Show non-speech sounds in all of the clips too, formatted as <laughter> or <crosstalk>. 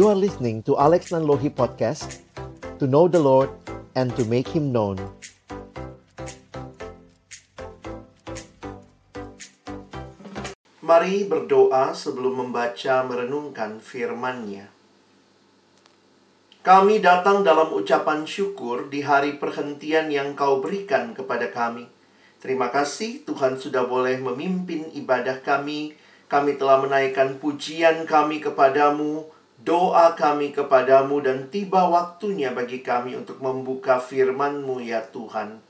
You are listening to Alex Nanlohi Podcast To know the Lord and to make Him known Mari berdoa sebelum membaca merenungkan firman-Nya. Kami datang dalam ucapan syukur di hari perhentian yang kau berikan kepada kami. Terima kasih Tuhan sudah boleh memimpin ibadah kami. Kami telah menaikkan pujian kami kepadamu, doa kami kepadamu, dan tiba waktunya bagi kami untuk membuka firman-Mu ya Tuhan.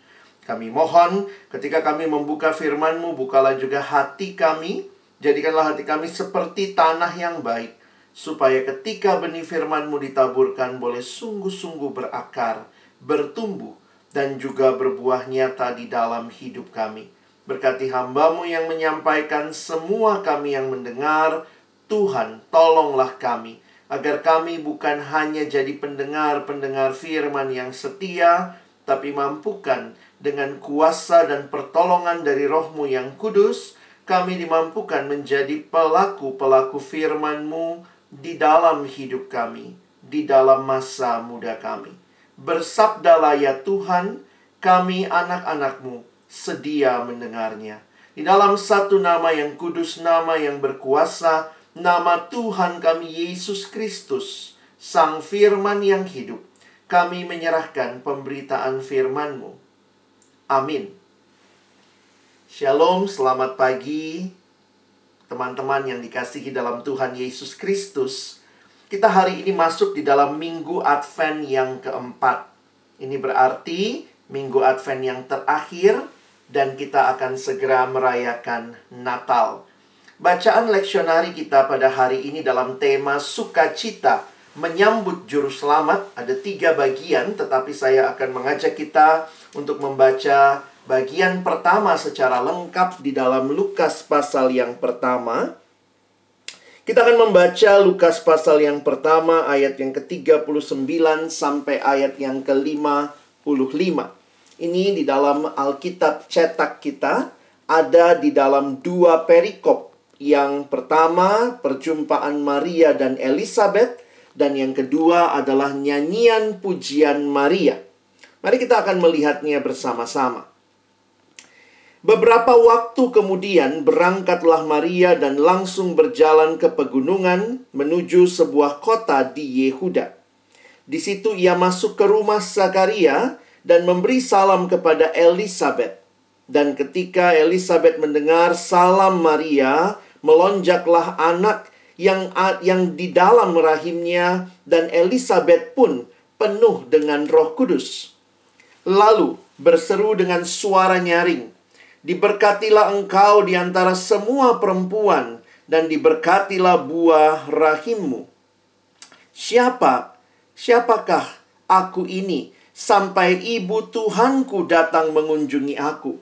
Kami mohon ketika kami membuka firman-Mu, bukalah juga hati kami, jadikanlah hati kami seperti tanah yang baik supaya ketika benih firman-Mu ditaburkan boleh sungguh-sungguh berakar, bertumbuh, dan juga berbuah nyata di dalam hidup kami. Berkati hambamu yang menyampaikan semua kami yang mendengar, Tuhan tolonglah kami, agar kami bukan hanya jadi pendengar-pendengar firman yang setia, tapi mampukan dengan kuasa dan pertolongan dari rohmu yang kudus, kami dimampukan menjadi pelaku-pelaku firman-Mu di dalam hidup kami, di dalam masa muda kami. Bersabdalah ya Tuhan, kami anak-anakmu sedia mendengarnya. Di dalam satu nama yang kudus, nama yang berkuasa, nama Tuhan kami Yesus Kristus, Sang Firman yang hidup, kami menyerahkan pemberitaan firman-Mu. Amin. Shalom, selamat pagi teman-teman yang dikasihi dalam Tuhan Yesus Kristus, kita hari ini masuk di dalam minggu Advent yang keempat. Ini berarti minggu Advent yang terakhir dan kita akan segera merayakan Natal. Bacaan leksionari kita pada hari ini dalam tema sukacita menyambut juru selamat ada tiga bagian tetapi saya akan mengajak kita untuk membaca bagian pertama secara lengkap di dalam Lukas pasal yang pertama. Kita akan membaca Lukas pasal yang pertama ayat yang ke-39 sampai ayat yang ke-55. Ini di dalam Alkitab cetak kita ada di dalam dua perikop. Yang pertama perjumpaan Maria dan Elizabeth dan yang kedua adalah nyanyian pujian Maria. Mari kita akan melihatnya bersama-sama. Beberapa waktu kemudian berangkatlah Maria dan langsung berjalan ke pegunungan menuju sebuah kota di Yehuda. Di situ ia masuk ke rumah Zakaria dan memberi salam kepada Elizabeth. Dan ketika Elizabeth mendengar salam Maria, melonjaklah anak yang yang di dalam rahimnya dan Elizabeth pun penuh dengan Roh Kudus. Lalu berseru dengan suara nyaring, Diberkatilah engkau di antara semua perempuan dan diberkatilah buah rahimmu. Siapa? Siapakah aku ini sampai ibu Tuhanku datang mengunjungi aku?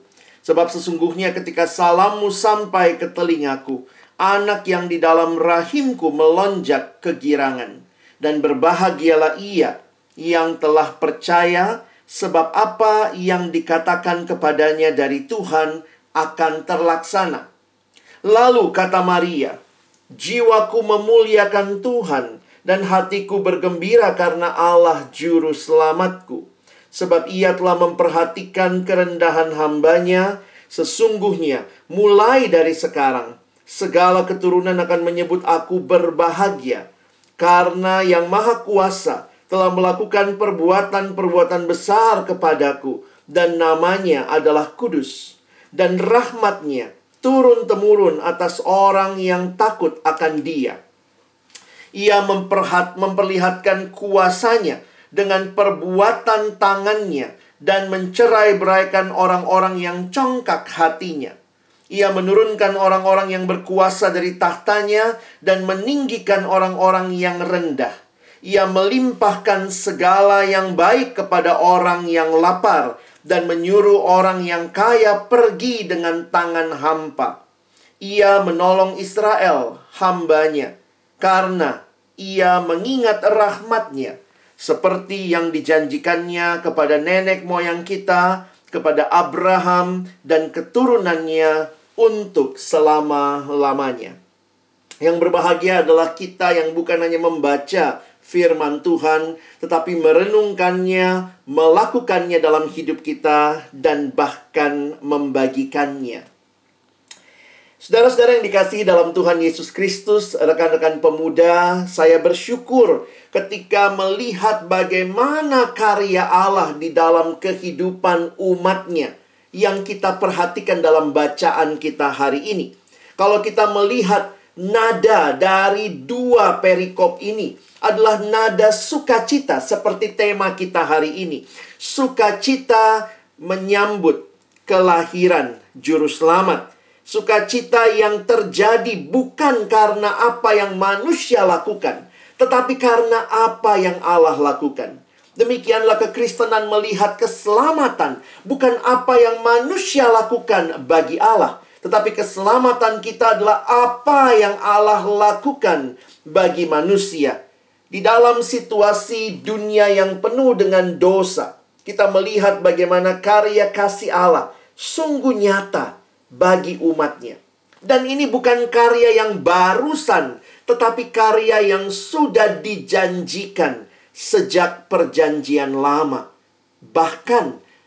Sebab sesungguhnya ketika salammu sampai ke telingaku, anak yang di dalam rahimku melonjak kegirangan. Dan berbahagialah ia yang telah percaya sebab apa yang dikatakan kepadanya dari Tuhan akan terlaksana. Lalu kata Maria, "Jiwaku memuliakan Tuhan dan hatiku bergembira karena Allah juru selamatku, sebab Ia telah memperhatikan kerendahan hambanya. Sesungguhnya, mulai dari sekarang, segala keturunan akan menyebut aku berbahagia, karena Yang Maha Kuasa." telah melakukan perbuatan-perbuatan besar kepadaku dan namanya adalah kudus dan rahmatnya turun-temurun atas orang yang takut akan dia. Ia memperhat, memperlihatkan kuasanya dengan perbuatan tangannya dan mencerai beraikan orang-orang yang congkak hatinya. Ia menurunkan orang-orang yang berkuasa dari tahtanya dan meninggikan orang-orang yang rendah ia melimpahkan segala yang baik kepada orang yang lapar dan menyuruh orang yang kaya pergi dengan tangan hampa. Ia menolong Israel, hambanya, karena ia mengingat rahmatnya, seperti yang dijanjikannya kepada nenek moyang kita, kepada Abraham dan keturunannya untuk selama-lamanya. Yang berbahagia adalah kita yang bukan hanya membaca firman Tuhan, tetapi merenungkannya, melakukannya dalam hidup kita, dan bahkan membagikannya. Saudara-saudara yang dikasihi dalam Tuhan Yesus Kristus, rekan-rekan pemuda, saya bersyukur ketika melihat bagaimana karya Allah di dalam kehidupan umatnya yang kita perhatikan dalam bacaan kita hari ini. Kalau kita melihat nada dari dua perikop ini adalah nada sukacita seperti tema kita hari ini. Sukacita menyambut kelahiran juru selamat Sukacita yang terjadi bukan karena apa yang manusia lakukan, tetapi karena apa yang Allah lakukan. Demikianlah kekristenan melihat keselamatan, bukan apa yang manusia lakukan bagi Allah, tetapi keselamatan kita adalah apa yang Allah lakukan bagi manusia. Di dalam situasi dunia yang penuh dengan dosa, kita melihat bagaimana karya kasih Allah sungguh nyata bagi umatnya. Dan ini bukan karya yang barusan, tetapi karya yang sudah dijanjikan sejak perjanjian lama. Bahkan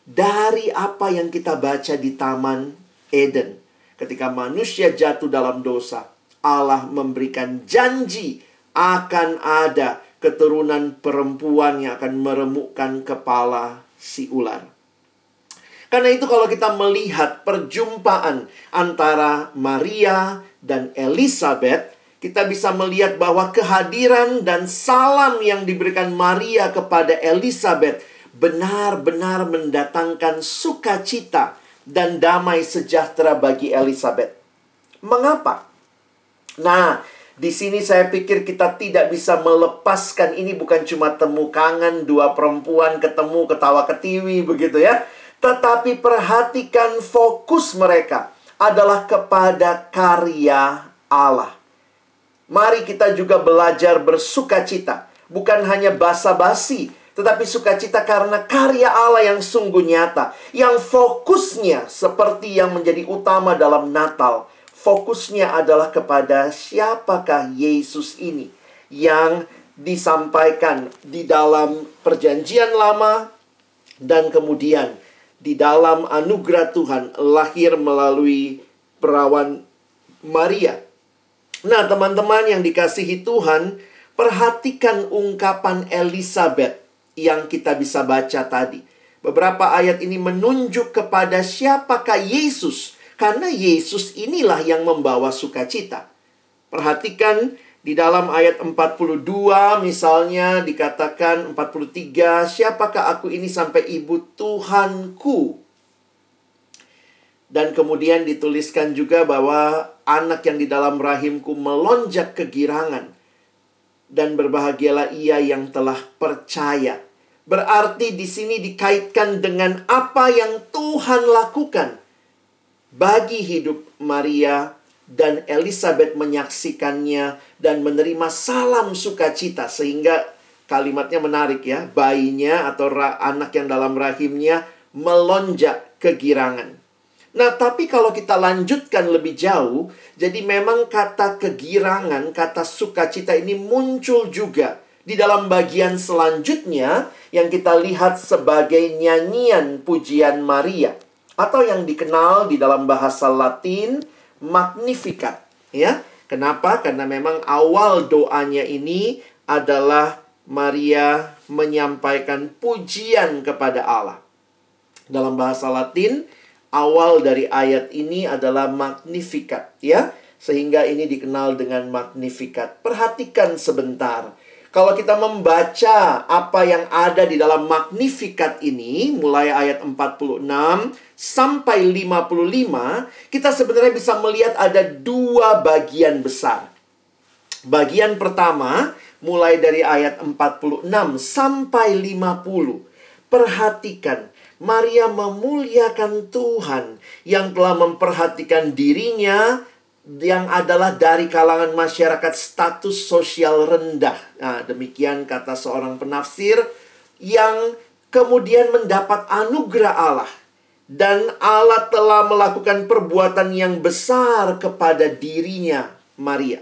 dari apa yang kita baca di Taman Eden. Ketika manusia jatuh dalam dosa, Allah memberikan janji akan ada keturunan perempuan yang akan meremukkan kepala si ular. Karena itu kalau kita melihat perjumpaan antara Maria dan Elizabeth, kita bisa melihat bahwa kehadiran dan salam yang diberikan Maria kepada Elizabeth benar-benar mendatangkan sukacita dan damai sejahtera bagi Elizabeth. Mengapa? Nah, di sini saya pikir kita tidak bisa melepaskan ini bukan cuma temu kangen dua perempuan ketemu ketawa ketiwi begitu ya. Tetapi perhatikan fokus mereka adalah kepada karya Allah. Mari kita juga belajar bersuka cita. Bukan hanya basa-basi, tetapi sukacita karena karya Allah yang sungguh nyata. Yang fokusnya seperti yang menjadi utama dalam Natal. Fokusnya adalah kepada siapakah Yesus ini yang disampaikan di dalam perjanjian lama dan kemudian di dalam anugerah Tuhan lahir melalui perawan Maria. Nah, teman-teman yang dikasihi Tuhan, perhatikan ungkapan Elizabeth yang kita bisa baca tadi. Beberapa ayat ini menunjuk kepada siapakah Yesus, karena Yesus inilah yang membawa sukacita. Perhatikan di dalam ayat 42 misalnya dikatakan 43 siapakah aku ini sampai ibu Tuhanku? Dan kemudian dituliskan juga bahwa anak yang di dalam rahimku melonjak kegirangan dan berbahagialah ia yang telah percaya. Berarti di sini dikaitkan dengan apa yang Tuhan lakukan bagi hidup Maria dan Elizabeth menyaksikannya dan menerima salam sukacita sehingga kalimatnya menarik ya bayinya atau anak yang dalam rahimnya melonjak kegirangan. Nah, tapi kalau kita lanjutkan lebih jauh, jadi memang kata kegirangan, kata sukacita ini muncul juga di dalam bagian selanjutnya yang kita lihat sebagai nyanyian pujian Maria atau yang dikenal di dalam bahasa Latin Magnificat, ya. Kenapa? Karena memang awal doanya ini adalah Maria menyampaikan pujian kepada Allah. Dalam bahasa Latin, awal dari ayat ini adalah Magnificat, ya. Sehingga ini dikenal dengan Magnificat. Perhatikan sebentar. Kalau kita membaca apa yang ada di dalam Magnificat ini, mulai ayat 46 sampai 55, kita sebenarnya bisa melihat ada dua bagian besar. Bagian pertama, mulai dari ayat 46 sampai 50. Perhatikan, Maria memuliakan Tuhan yang telah memperhatikan dirinya yang adalah dari kalangan masyarakat status sosial rendah. Nah, demikian kata seorang penafsir yang kemudian mendapat anugerah Allah. Dan Allah telah melakukan perbuatan yang besar kepada dirinya, Maria.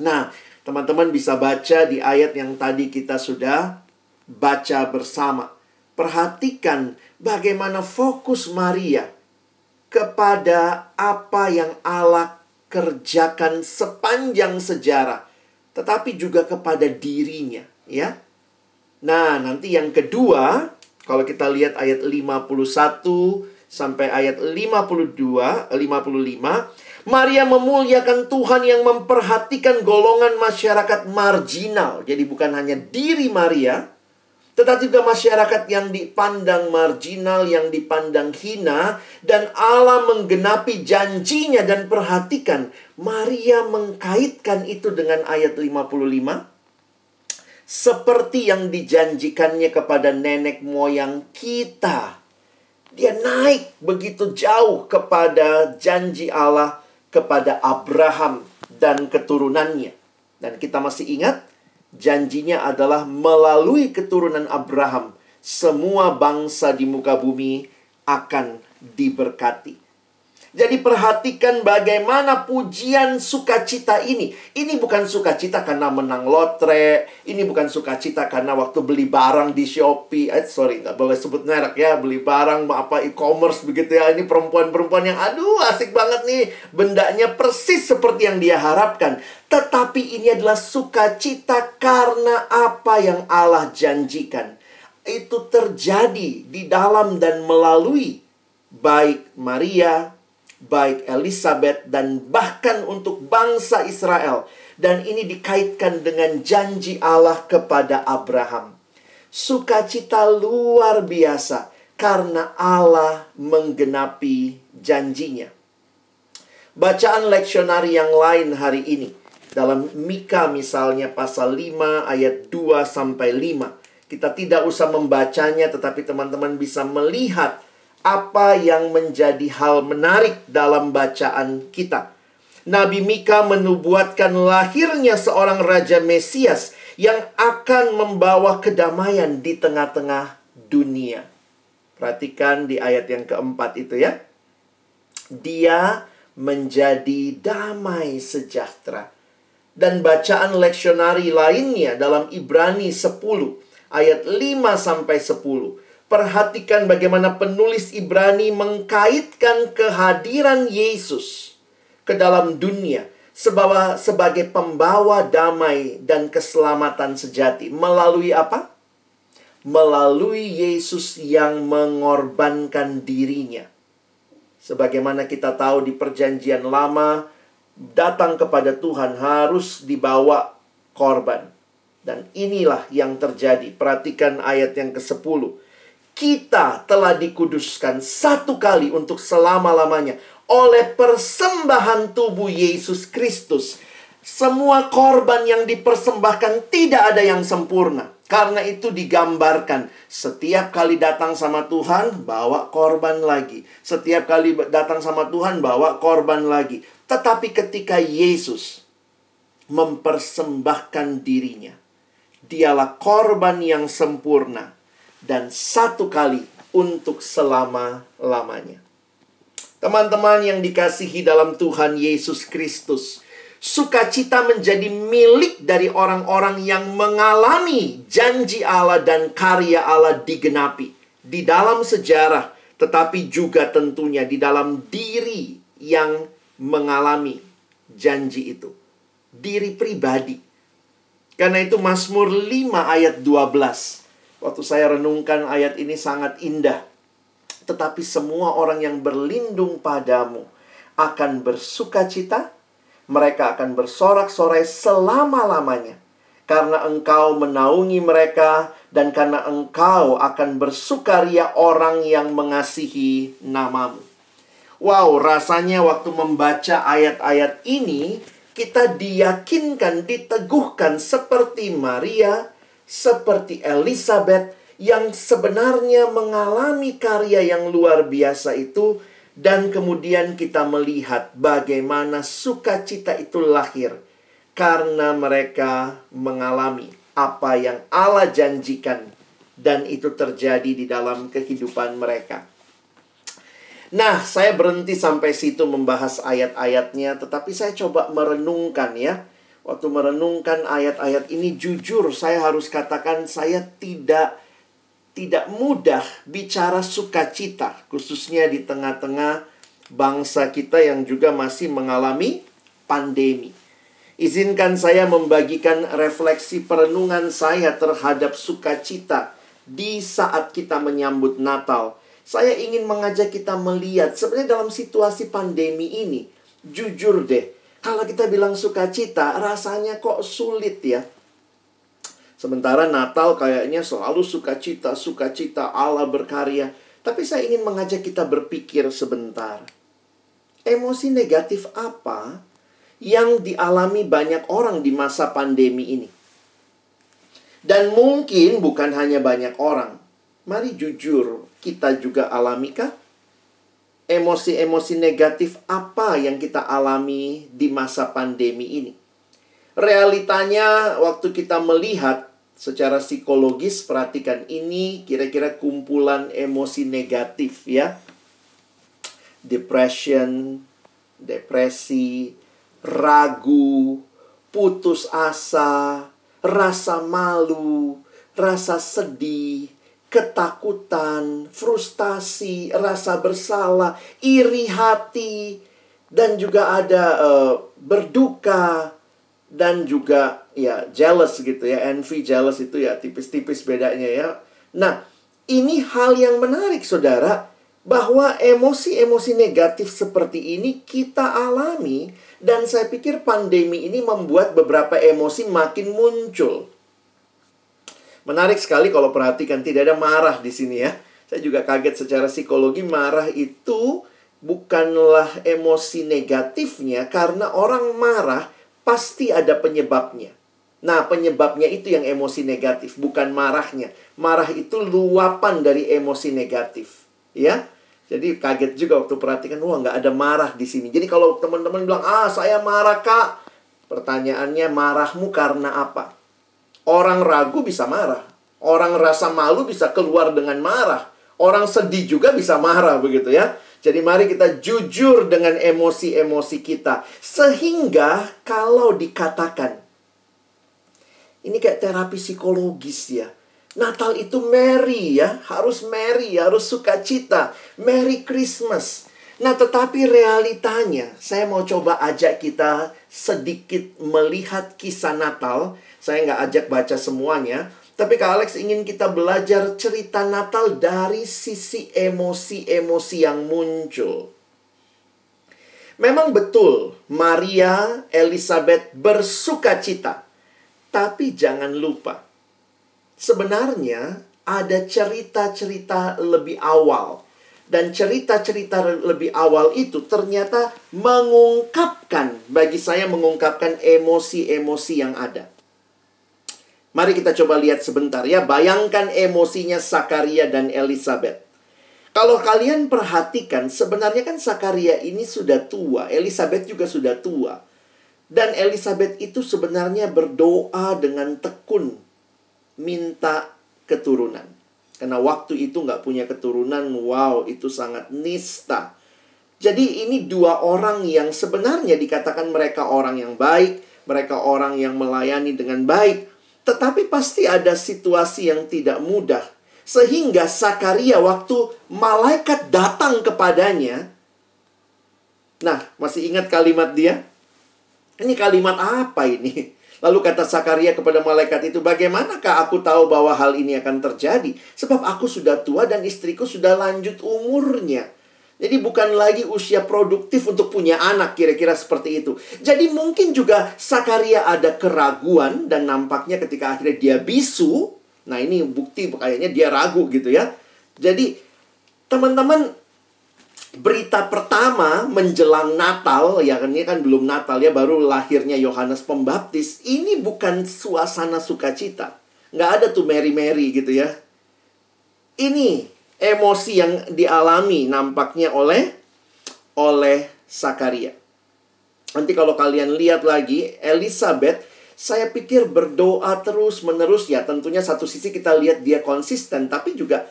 Nah, teman-teman bisa baca di ayat yang tadi kita sudah baca bersama. Perhatikan bagaimana fokus Maria kepada apa yang Allah kerjakan sepanjang sejarah, tetapi juga kepada dirinya, ya. Nah, nanti yang kedua, kalau kita lihat ayat 51 sampai ayat 52, 55, Maria memuliakan Tuhan yang memperhatikan golongan masyarakat marginal. Jadi bukan hanya diri Maria, tetapi juga masyarakat yang dipandang marginal, yang dipandang hina, dan Allah menggenapi janjinya dan perhatikan, Maria mengkaitkan itu dengan ayat 55. Seperti yang dijanjikannya kepada nenek moyang kita. Dia naik begitu jauh kepada janji Allah kepada Abraham dan keturunannya. Dan kita masih ingat, janjinya adalah melalui keturunan Abraham, semua bangsa di muka bumi akan diberkati. Jadi perhatikan bagaimana pujian sukacita ini. Ini bukan sukacita karena menang lotre. Ini bukan sukacita karena waktu beli barang di Shopee. Eh, sorry, nggak boleh sebut merek ya. Beli barang apa e-commerce begitu ya. Ini perempuan-perempuan yang aduh asik banget nih. Bendanya persis seperti yang dia harapkan. Tetapi ini adalah sukacita karena apa yang Allah janjikan. Itu terjadi di dalam dan melalui baik Maria, baik Elizabeth dan bahkan untuk bangsa Israel dan ini dikaitkan dengan janji Allah kepada Abraham. Sukacita luar biasa karena Allah menggenapi janjinya. Bacaan leksionari yang lain hari ini dalam Mika misalnya pasal 5 ayat 2 sampai 5. Kita tidak usah membacanya tetapi teman-teman bisa melihat apa yang menjadi hal menarik dalam bacaan kita. Nabi Mika menubuatkan lahirnya seorang raja Mesias yang akan membawa kedamaian di tengah-tengah dunia. Perhatikan di ayat yang keempat itu ya. Dia menjadi damai sejahtera. Dan bacaan leksionari lainnya dalam Ibrani 10 ayat 5 sampai 10 Perhatikan bagaimana penulis Ibrani mengkaitkan kehadiran Yesus ke dalam dunia sebagai, pembawa damai dan keselamatan sejati. Melalui apa? Melalui Yesus yang mengorbankan dirinya. Sebagaimana kita tahu di perjanjian lama, datang kepada Tuhan harus dibawa korban. Dan inilah yang terjadi. Perhatikan ayat yang ke-10 kita telah dikuduskan satu kali untuk selama-lamanya oleh persembahan tubuh Yesus Kristus. Semua korban yang dipersembahkan tidak ada yang sempurna. Karena itu digambarkan setiap kali datang sama Tuhan bawa korban lagi. Setiap kali datang sama Tuhan bawa korban lagi. Tetapi ketika Yesus mempersembahkan dirinya, dialah korban yang sempurna dan satu kali untuk selama-lamanya. Teman-teman yang dikasihi dalam Tuhan Yesus Kristus, sukacita menjadi milik dari orang-orang yang mengalami janji Allah dan karya Allah digenapi di dalam sejarah, tetapi juga tentunya di dalam diri yang mengalami janji itu. Diri pribadi. Karena itu Mazmur 5 ayat 12 Waktu saya renungkan ayat ini sangat indah. Tetapi semua orang yang berlindung padamu akan bersuka cita. Mereka akan bersorak-sorai selama-lamanya. Karena engkau menaungi mereka dan karena engkau akan bersukaria orang yang mengasihi namamu. Wow, rasanya waktu membaca ayat-ayat ini, kita diyakinkan, diteguhkan seperti Maria, seperti Elizabeth yang sebenarnya mengalami karya yang luar biasa itu dan kemudian kita melihat bagaimana sukacita itu lahir karena mereka mengalami apa yang Allah janjikan dan itu terjadi di dalam kehidupan mereka. Nah, saya berhenti sampai situ membahas ayat-ayatnya, tetapi saya coba merenungkan ya waktu merenungkan ayat-ayat ini jujur saya harus katakan saya tidak tidak mudah bicara sukacita khususnya di tengah-tengah bangsa kita yang juga masih mengalami pandemi. Izinkan saya membagikan refleksi perenungan saya terhadap sukacita di saat kita menyambut Natal. Saya ingin mengajak kita melihat sebenarnya dalam situasi pandemi ini, jujur deh, kalau kita bilang sukacita, rasanya kok sulit ya. Sementara Natal kayaknya selalu sukacita, sukacita Allah berkarya. Tapi saya ingin mengajak kita berpikir sebentar. Emosi negatif apa yang dialami banyak orang di masa pandemi ini? Dan mungkin bukan hanya banyak orang. Mari jujur, kita juga alamikah? Emosi-emosi negatif apa yang kita alami di masa pandemi ini. Realitanya waktu kita melihat secara psikologis perhatikan ini kira-kira kumpulan emosi negatif ya. Depression, depresi, ragu, putus asa, rasa malu, rasa sedih, ketakutan, frustasi, rasa bersalah, iri hati, dan juga ada uh, berduka dan juga ya jealous gitu ya, envy, jealous itu ya tipis-tipis bedanya ya. Nah, ini hal yang menarik Saudara bahwa emosi-emosi negatif seperti ini kita alami dan saya pikir pandemi ini membuat beberapa emosi makin muncul. Menarik sekali kalau perhatikan tidak ada marah di sini ya. Saya juga kaget secara psikologi marah itu bukanlah emosi negatifnya karena orang marah pasti ada penyebabnya. Nah, penyebabnya itu yang emosi negatif, bukan marahnya. Marah itu luapan dari emosi negatif, ya. Jadi kaget juga waktu perhatikan, wah nggak ada marah di sini. Jadi kalau teman-teman bilang, ah saya marah kak, pertanyaannya marahmu karena apa? Orang ragu bisa marah. Orang rasa malu bisa keluar dengan marah. Orang sedih juga bisa marah begitu ya. Jadi mari kita jujur dengan emosi-emosi kita. Sehingga kalau dikatakan. Ini kayak terapi psikologis ya. Natal itu merry ya. Harus merry, harus sukacita. Merry Christmas. Nah tetapi realitanya. Saya mau coba ajak kita sedikit melihat kisah Natal saya nggak ajak baca semuanya. Tapi Kak Alex ingin kita belajar cerita Natal dari sisi emosi-emosi yang muncul. Memang betul, Maria Elizabeth bersuka cita. Tapi jangan lupa, sebenarnya ada cerita-cerita lebih awal. Dan cerita-cerita lebih awal itu ternyata mengungkapkan, bagi saya mengungkapkan emosi-emosi yang ada. Mari kita coba lihat sebentar ya. Bayangkan emosinya Sakaria dan Elizabeth. Kalau kalian perhatikan, sebenarnya kan Sakaria ini sudah tua, Elizabeth juga sudah tua. Dan Elizabeth itu sebenarnya berdoa dengan tekun, minta keturunan. Karena waktu itu nggak punya keturunan, wow, itu sangat nista. Jadi ini dua orang yang sebenarnya dikatakan mereka orang yang baik, mereka orang yang melayani dengan baik, tetapi pasti ada situasi yang tidak mudah. Sehingga Sakaria waktu malaikat datang kepadanya. Nah, masih ingat kalimat dia? Ini kalimat apa ini? Lalu kata Sakaria kepada malaikat itu, "Bagaimanakah aku tahu bahwa hal ini akan terjadi? Sebab aku sudah tua dan istriku sudah lanjut umurnya." Jadi bukan lagi usia produktif untuk punya anak kira-kira seperti itu. Jadi mungkin juga Sakaria ada keraguan dan nampaknya ketika akhirnya dia bisu, nah ini bukti kayaknya dia ragu gitu ya. Jadi teman-teman berita pertama menjelang Natal ya kan ini kan belum Natal ya baru lahirnya Yohanes Pembaptis ini bukan suasana sukacita nggak ada tuh Mary Mary gitu ya ini emosi yang dialami nampaknya oleh oleh Sakaria. Nanti kalau kalian lihat lagi Elizabeth saya pikir berdoa terus menerus ya tentunya satu sisi kita lihat dia konsisten tapi juga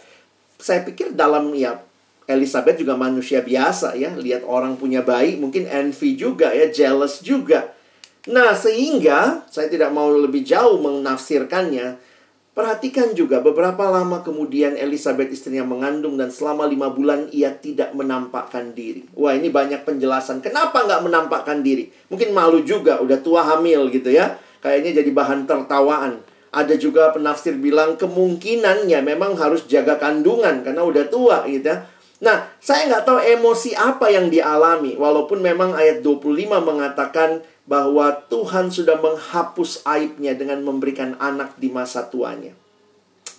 saya pikir dalam ya Elizabeth juga manusia biasa ya lihat orang punya bayi mungkin envy juga ya jealous juga Nah, sehingga saya tidak mau lebih jauh menafsirkannya. Perhatikan juga beberapa lama kemudian Elizabeth istrinya mengandung dan selama lima bulan ia tidak menampakkan diri. Wah ini banyak penjelasan. Kenapa nggak menampakkan diri? Mungkin malu juga, udah tua hamil gitu ya. Kayaknya jadi bahan tertawaan. Ada juga penafsir bilang kemungkinannya memang harus jaga kandungan karena udah tua gitu ya. Nah, saya nggak tahu emosi apa yang dialami. Walaupun memang ayat 25 mengatakan bahwa Tuhan sudah menghapus aibnya dengan memberikan anak di masa tuanya.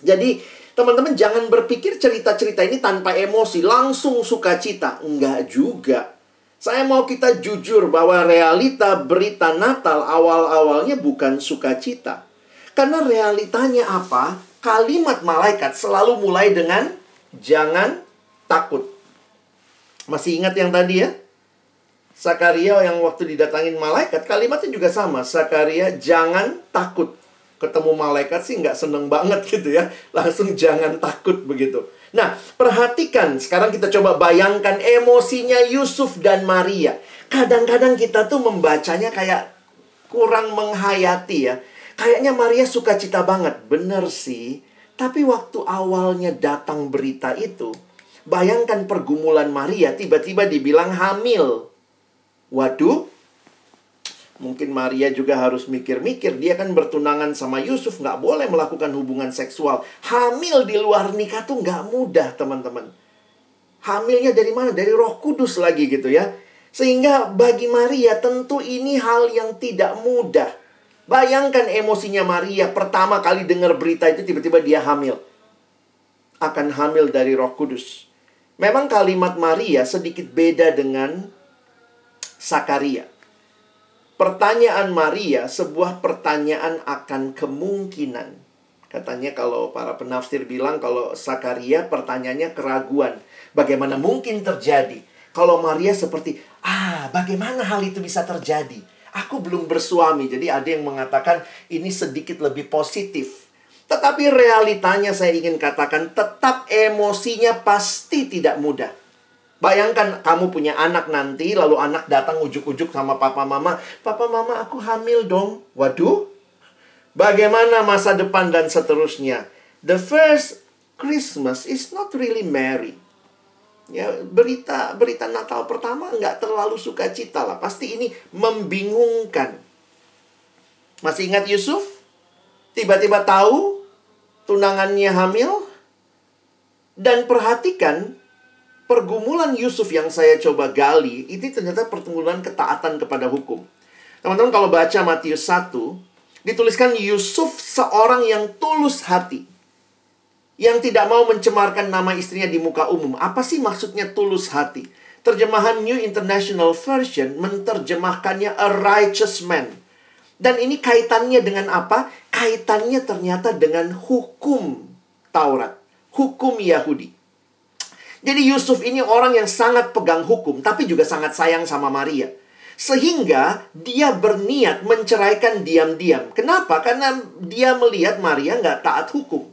Jadi, teman-teman jangan berpikir cerita-cerita ini tanpa emosi, langsung sukacita. Enggak juga. Saya mau kita jujur bahwa realita berita Natal awal-awalnya bukan sukacita. Karena realitanya apa? Kalimat malaikat selalu mulai dengan jangan takut. Masih ingat yang tadi ya? Sakaria yang waktu didatangin malaikat, kalimatnya juga sama. Sakaria, jangan takut. Ketemu malaikat sih nggak seneng banget <laughs> gitu ya. Langsung jangan takut begitu. Nah, perhatikan. Sekarang kita coba bayangkan emosinya Yusuf dan Maria. Kadang-kadang kita tuh membacanya kayak kurang menghayati ya. Kayaknya Maria suka cita banget. Bener sih. Tapi waktu awalnya datang berita itu, bayangkan pergumulan Maria tiba-tiba dibilang hamil. Waduh, mungkin Maria juga harus mikir-mikir. Dia kan bertunangan sama Yusuf, nggak boleh melakukan hubungan seksual. Hamil di luar nikah tuh nggak mudah, teman-teman. Hamilnya dari mana? Dari roh kudus lagi gitu ya. Sehingga bagi Maria tentu ini hal yang tidak mudah. Bayangkan emosinya Maria pertama kali dengar berita itu tiba-tiba dia hamil. Akan hamil dari roh kudus. Memang kalimat Maria sedikit beda dengan Sakaria. Pertanyaan Maria sebuah pertanyaan akan kemungkinan. Katanya kalau para penafsir bilang kalau Sakaria pertanyaannya keraguan. Bagaimana mungkin terjadi? Kalau Maria seperti, ah bagaimana hal itu bisa terjadi? Aku belum bersuami. Jadi ada yang mengatakan ini sedikit lebih positif. Tetapi realitanya saya ingin katakan tetap emosinya pasti tidak mudah. Bayangkan kamu punya anak nanti, lalu anak datang ujuk-ujuk sama papa mama. Papa mama aku hamil dong. Waduh. Bagaimana masa depan dan seterusnya. The first Christmas is not really merry. Ya, berita berita Natal pertama nggak terlalu sukacita lah. Pasti ini membingungkan. Masih ingat Yusuf? Tiba-tiba tahu tunangannya hamil? Dan perhatikan pergumulan Yusuf yang saya coba gali, ini ternyata pergumulan ketaatan kepada hukum. Teman-teman kalau baca Matius 1, dituliskan Yusuf seorang yang tulus hati. Yang tidak mau mencemarkan nama istrinya di muka umum. Apa sih maksudnya tulus hati? Terjemahan New International Version menerjemahkannya a righteous man. Dan ini kaitannya dengan apa? Kaitannya ternyata dengan hukum Taurat, hukum Yahudi. Jadi Yusuf ini orang yang sangat pegang hukum, tapi juga sangat sayang sama Maria. Sehingga dia berniat menceraikan diam-diam. Kenapa? Karena dia melihat Maria nggak taat hukum.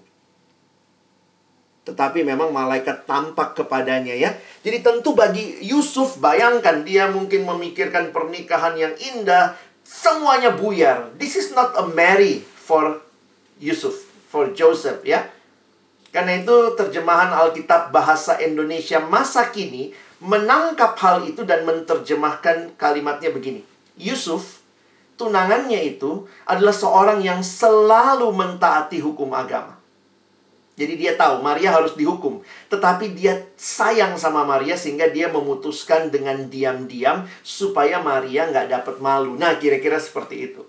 Tetapi memang malaikat tampak kepadanya ya. Jadi tentu bagi Yusuf, bayangkan dia mungkin memikirkan pernikahan yang indah. Semuanya buyar. This is not a marry for Yusuf, for Joseph ya. Karena itu terjemahan Alkitab bahasa Indonesia masa kini menangkap hal itu dan menerjemahkan kalimatnya begini. Yusuf, tunangannya itu adalah seorang yang selalu mentaati hukum agama. Jadi dia tahu Maria harus dihukum. Tetapi dia sayang sama Maria sehingga dia memutuskan dengan diam-diam supaya Maria nggak dapat malu. Nah kira-kira seperti itu.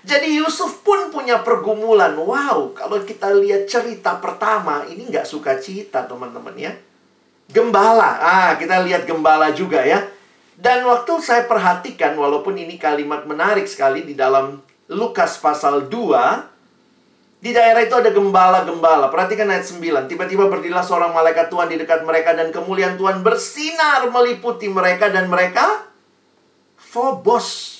Jadi Yusuf pun punya pergumulan. Wow, kalau kita lihat cerita pertama, ini nggak suka cita teman-teman ya. Gembala, ah kita lihat gembala juga ya. Dan waktu saya perhatikan, walaupun ini kalimat menarik sekali di dalam Lukas pasal 2, di daerah itu ada gembala-gembala. Perhatikan ayat 9. Tiba-tiba berdirilah seorang malaikat Tuhan di dekat mereka dan kemuliaan Tuhan bersinar meliputi mereka dan mereka Phobos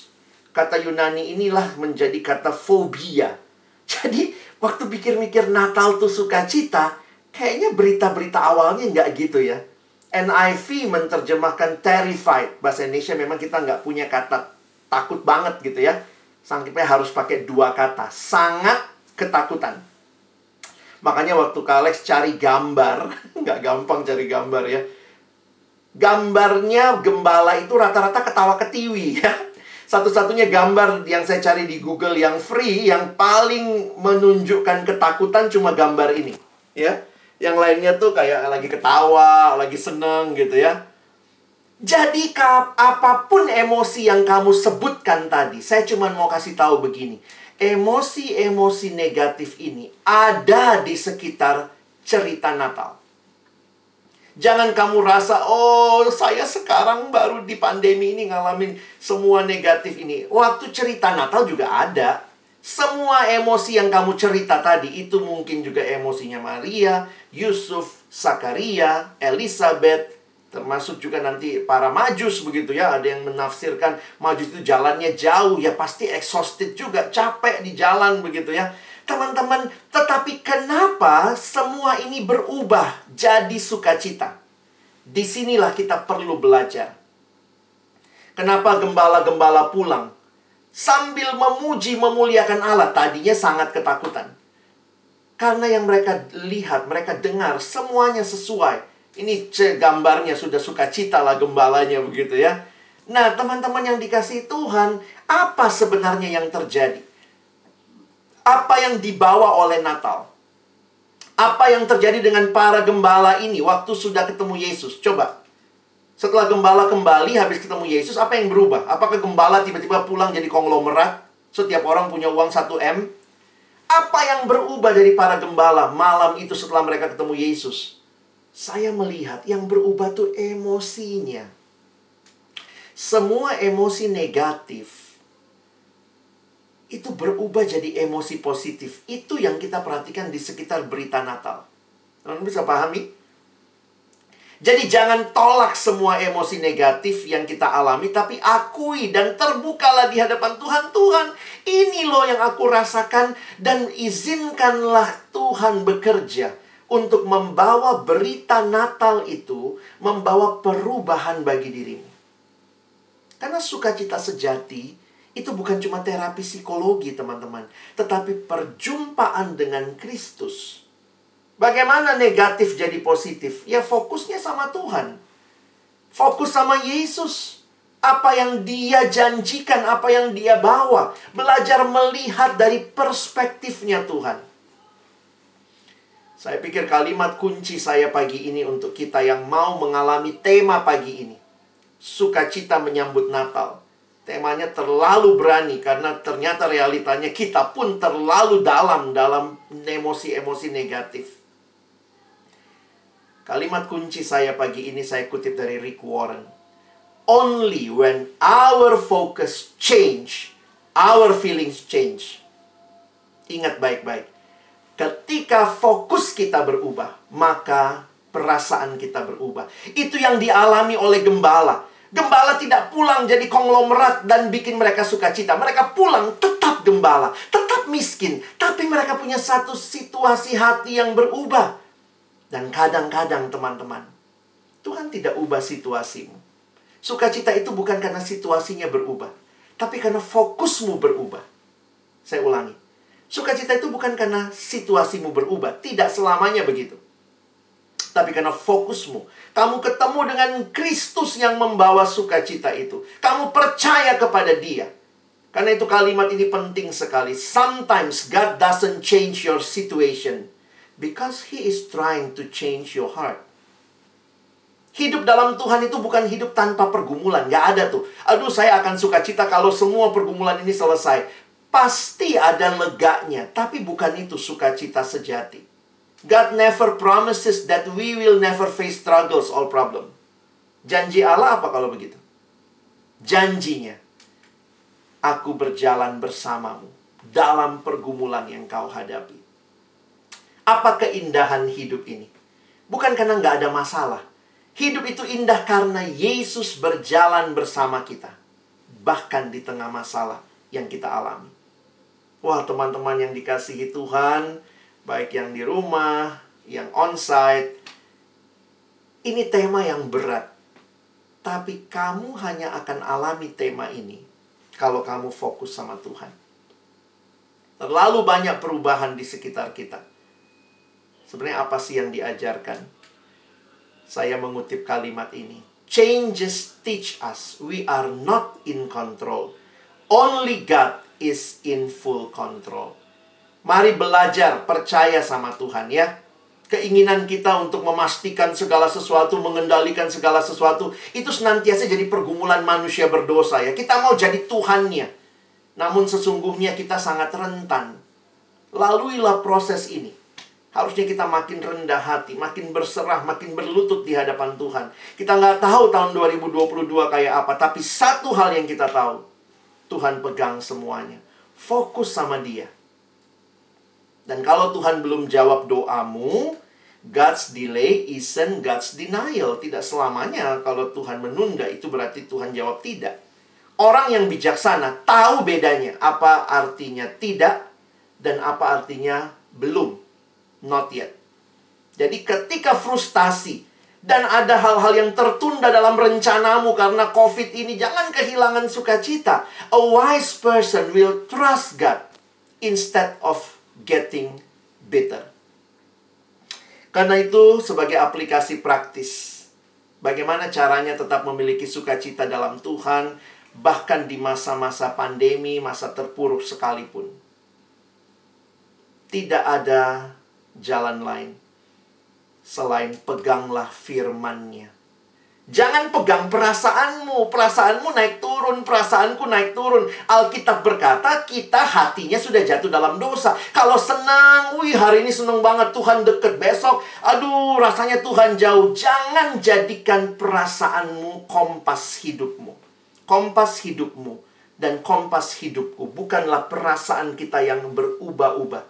Kata Yunani inilah menjadi kata fobia. <laughs> Jadi, waktu pikir-mikir Natal tuh sukacita, kayaknya berita-berita awalnya nggak gitu ya. NIV menerjemahkan terrified. Bahasa Indonesia memang kita nggak punya kata takut banget gitu ya. Sampai harus pakai dua kata, sangat ketakutan. Makanya waktu Kak Alex cari gambar, <laughs> nggak gampang cari gambar ya. Gambarnya gembala itu rata-rata ketawa ketiwi ya. Satu-satunya gambar yang saya cari di Google yang free, yang paling menunjukkan ketakutan cuma gambar ini. Ya, yang lainnya tuh kayak lagi ketawa, lagi seneng gitu ya. Jadi apa pun emosi yang kamu sebutkan tadi, saya cuma mau kasih tahu begini. Emosi-emosi negatif ini ada di sekitar cerita Natal. Jangan kamu rasa, oh saya sekarang baru di pandemi ini ngalamin semua negatif ini. Waktu cerita Natal juga ada. Semua emosi yang kamu cerita tadi itu mungkin juga emosinya Maria, Yusuf, Sakaria, Elizabeth, Termasuk juga nanti para majus begitu ya. Ada yang menafsirkan majus itu jalannya jauh. Ya pasti exhausted juga. Capek di jalan begitu ya. Teman-teman, tetapi kenapa semua ini berubah jadi sukacita? Di sinilah kita perlu belajar. Kenapa gembala-gembala pulang? Sambil memuji, memuliakan Allah. Tadinya sangat ketakutan. Karena yang mereka lihat, mereka dengar, semuanya sesuai ini gambarnya sudah sukacita lah gembalanya begitu ya. Nah, teman-teman yang dikasih Tuhan, apa sebenarnya yang terjadi? Apa yang dibawa oleh Natal? Apa yang terjadi dengan para gembala ini waktu sudah ketemu Yesus? Coba. Setelah gembala kembali habis ketemu Yesus, apa yang berubah? Apakah gembala tiba-tiba pulang jadi konglomerat? Setiap orang punya uang 1M? Apa yang berubah dari para gembala malam itu setelah mereka ketemu Yesus? saya melihat yang berubah tuh emosinya. Semua emosi negatif itu berubah jadi emosi positif. Itu yang kita perhatikan di sekitar berita Natal. Kalian bisa pahami? Jadi jangan tolak semua emosi negatif yang kita alami, tapi akui dan terbukalah di hadapan Tuhan. Tuhan, ini loh yang aku rasakan dan izinkanlah Tuhan bekerja untuk membawa berita Natal itu membawa perubahan bagi dirimu. Karena sukacita sejati itu bukan cuma terapi psikologi, teman-teman, tetapi perjumpaan dengan Kristus. Bagaimana negatif jadi positif? Ya fokusnya sama Tuhan. Fokus sama Yesus. Apa yang dia janjikan, apa yang dia bawa. Belajar melihat dari perspektifnya Tuhan. Saya pikir kalimat kunci saya pagi ini untuk kita yang mau mengalami tema pagi ini. Sukacita menyambut Natal. Temanya terlalu berani karena ternyata realitanya kita pun terlalu dalam dalam emosi-emosi negatif. Kalimat kunci saya pagi ini saya kutip dari Rick Warren. Only when our focus change, our feelings change. Ingat baik-baik Ketika fokus kita berubah, maka perasaan kita berubah. Itu yang dialami oleh gembala. Gembala tidak pulang jadi konglomerat dan bikin mereka sukacita. Mereka pulang tetap gembala, tetap miskin, tapi mereka punya satu situasi hati yang berubah. Dan kadang-kadang teman-teman, Tuhan tidak ubah situasimu. Sukacita itu bukan karena situasinya berubah, tapi karena fokusmu berubah. Saya ulangi. Sukacita itu bukan karena situasimu berubah, tidak selamanya begitu. Tapi karena fokusmu, kamu ketemu dengan Kristus yang membawa sukacita itu. Kamu percaya kepada Dia. Karena itu kalimat ini penting sekali. Sometimes God doesn't change your situation because He is trying to change your heart. Hidup dalam Tuhan itu bukan hidup tanpa pergumulan. Gak ada tuh. Aduh, saya akan sukacita kalau semua pergumulan ini selesai. Pasti ada leganya, tapi bukan itu sukacita sejati. God never promises that we will never face struggles or problem. Janji Allah apa kalau begitu? Janjinya, aku berjalan bersamamu dalam pergumulan yang kau hadapi. Apa keindahan hidup ini? Bukan karena nggak ada masalah. Hidup itu indah karena Yesus berjalan bersama kita. Bahkan di tengah masalah yang kita alami. Wah, teman-teman yang dikasihi Tuhan, baik yang di rumah, yang onsite, ini tema yang berat. Tapi kamu hanya akan alami tema ini kalau kamu fokus sama Tuhan. Terlalu banyak perubahan di sekitar kita. Sebenarnya apa sih yang diajarkan? Saya mengutip kalimat ini. Changes teach us we are not in control. Only God is in full control. Mari belajar percaya sama Tuhan ya. Keinginan kita untuk memastikan segala sesuatu, mengendalikan segala sesuatu, itu senantiasa jadi pergumulan manusia berdosa ya. Kita mau jadi Tuhannya. Namun sesungguhnya kita sangat rentan. Laluilah proses ini. Harusnya kita makin rendah hati, makin berserah, makin berlutut di hadapan Tuhan. Kita nggak tahu tahun 2022 kayak apa, tapi satu hal yang kita tahu. Tuhan pegang semuanya. Fokus sama dia. Dan kalau Tuhan belum jawab doamu, God's delay isn't God's denial. Tidak selamanya kalau Tuhan menunda itu berarti Tuhan jawab tidak. Orang yang bijaksana tahu bedanya apa artinya tidak dan apa artinya belum. Not yet. Jadi ketika frustasi dan ada hal-hal yang tertunda dalam rencanamu karena COVID ini, jangan kehilangan sukacita. A wise person will trust God instead of getting bitter. Karena itu sebagai aplikasi praktis, bagaimana caranya tetap memiliki sukacita dalam Tuhan bahkan di masa-masa pandemi, masa terpuruk sekalipun. Tidak ada jalan lain selain peganglah firman-Nya. Jangan pegang perasaanmu. Perasaanmu naik turun, perasaanku naik turun. Alkitab berkata, kita hatinya sudah jatuh dalam dosa. Kalau senang, wih hari ini senang banget Tuhan deket besok. Aduh, rasanya Tuhan jauh. Jangan jadikan perasaanmu kompas hidupmu kompas hidupmu dan kompas hidupku bukanlah perasaan kita yang berubah-ubah,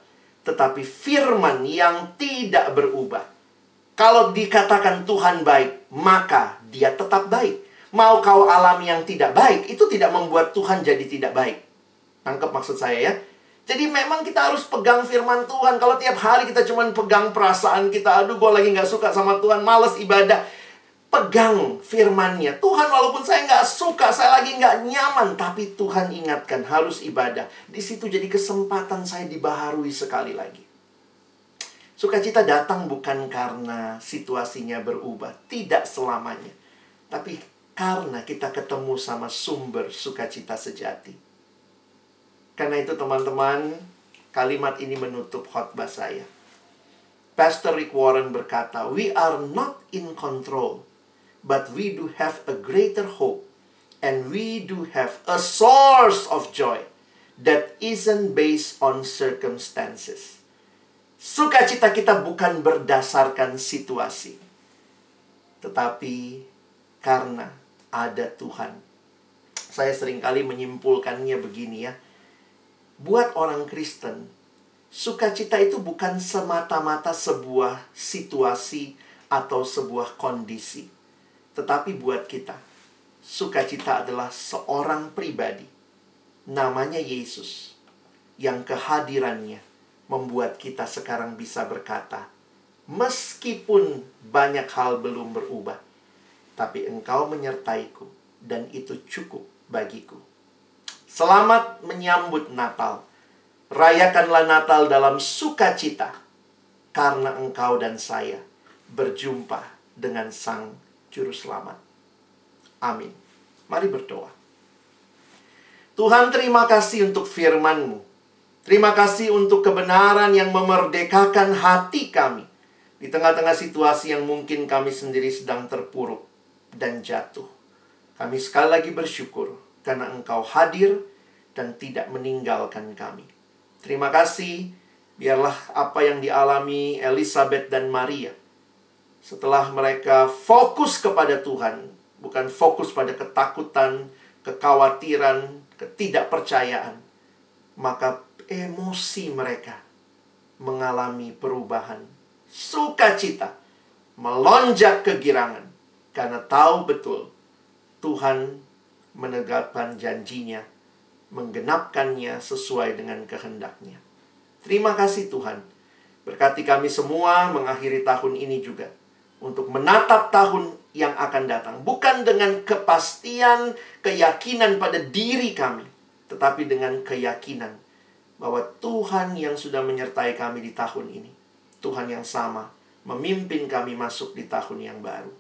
tetapi firman yang tidak berubah. Kalau dikatakan Tuhan baik, maka dia tetap baik. Mau kau alami yang tidak baik, itu tidak membuat Tuhan jadi tidak baik. Tangkap maksud saya ya? Jadi memang kita harus pegang firman Tuhan. Kalau tiap hari kita cuma pegang perasaan kita, aduh gue lagi gak suka sama Tuhan, males ibadah pegang firmannya. Tuhan walaupun saya nggak suka, saya lagi nggak nyaman, tapi Tuhan ingatkan harus ibadah. Di situ jadi kesempatan saya dibaharui sekali lagi. Sukacita datang bukan karena situasinya berubah, tidak selamanya. Tapi karena kita ketemu sama sumber sukacita sejati. Karena itu teman-teman, kalimat ini menutup khotbah saya. Pastor Rick Warren berkata, "We are not in control but we do have a greater hope and we do have a source of joy that isn't based on circumstances. Sukacita kita bukan berdasarkan situasi, tetapi karena ada Tuhan. Saya sering kali menyimpulkannya begini ya. Buat orang Kristen, sukacita itu bukan semata-mata sebuah situasi atau sebuah kondisi tetapi buat kita, sukacita adalah seorang pribadi. Namanya Yesus. Yang kehadirannya membuat kita sekarang bisa berkata, meskipun banyak hal belum berubah, tapi engkau menyertaiku dan itu cukup bagiku. Selamat menyambut Natal. Rayakanlah Natal dalam sukacita karena engkau dan saya berjumpa dengan Sang Juru Selamat. Amin. Mari berdoa. Tuhan terima kasih untuk firman-Mu. Terima kasih untuk kebenaran yang memerdekakan hati kami. Di tengah-tengah situasi yang mungkin kami sendiri sedang terpuruk dan jatuh. Kami sekali lagi bersyukur karena Engkau hadir dan tidak meninggalkan kami. Terima kasih. Biarlah apa yang dialami Elizabeth dan Maria setelah mereka fokus kepada Tuhan, bukan fokus pada ketakutan, kekhawatiran, ketidakpercayaan, maka emosi mereka mengalami perubahan. Sukacita melonjak kegirangan karena tahu betul Tuhan menegakkan janjinya, menggenapkannya sesuai dengan kehendaknya. Terima kasih Tuhan. Berkati kami semua mengakhiri tahun ini juga untuk menatap tahun yang akan datang, bukan dengan kepastian, keyakinan pada diri kami, tetapi dengan keyakinan bahwa Tuhan yang sudah menyertai kami di tahun ini, Tuhan yang sama, memimpin kami masuk di tahun yang baru.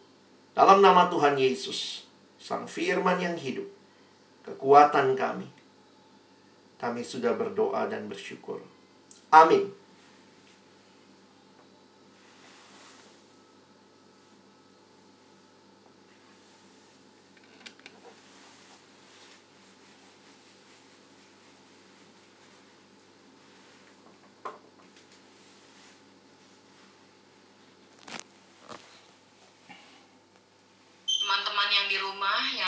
Dalam nama Tuhan Yesus, Sang Firman yang hidup, kekuatan kami, kami sudah berdoa dan bersyukur. Amin. teman-teman yang di rumah yang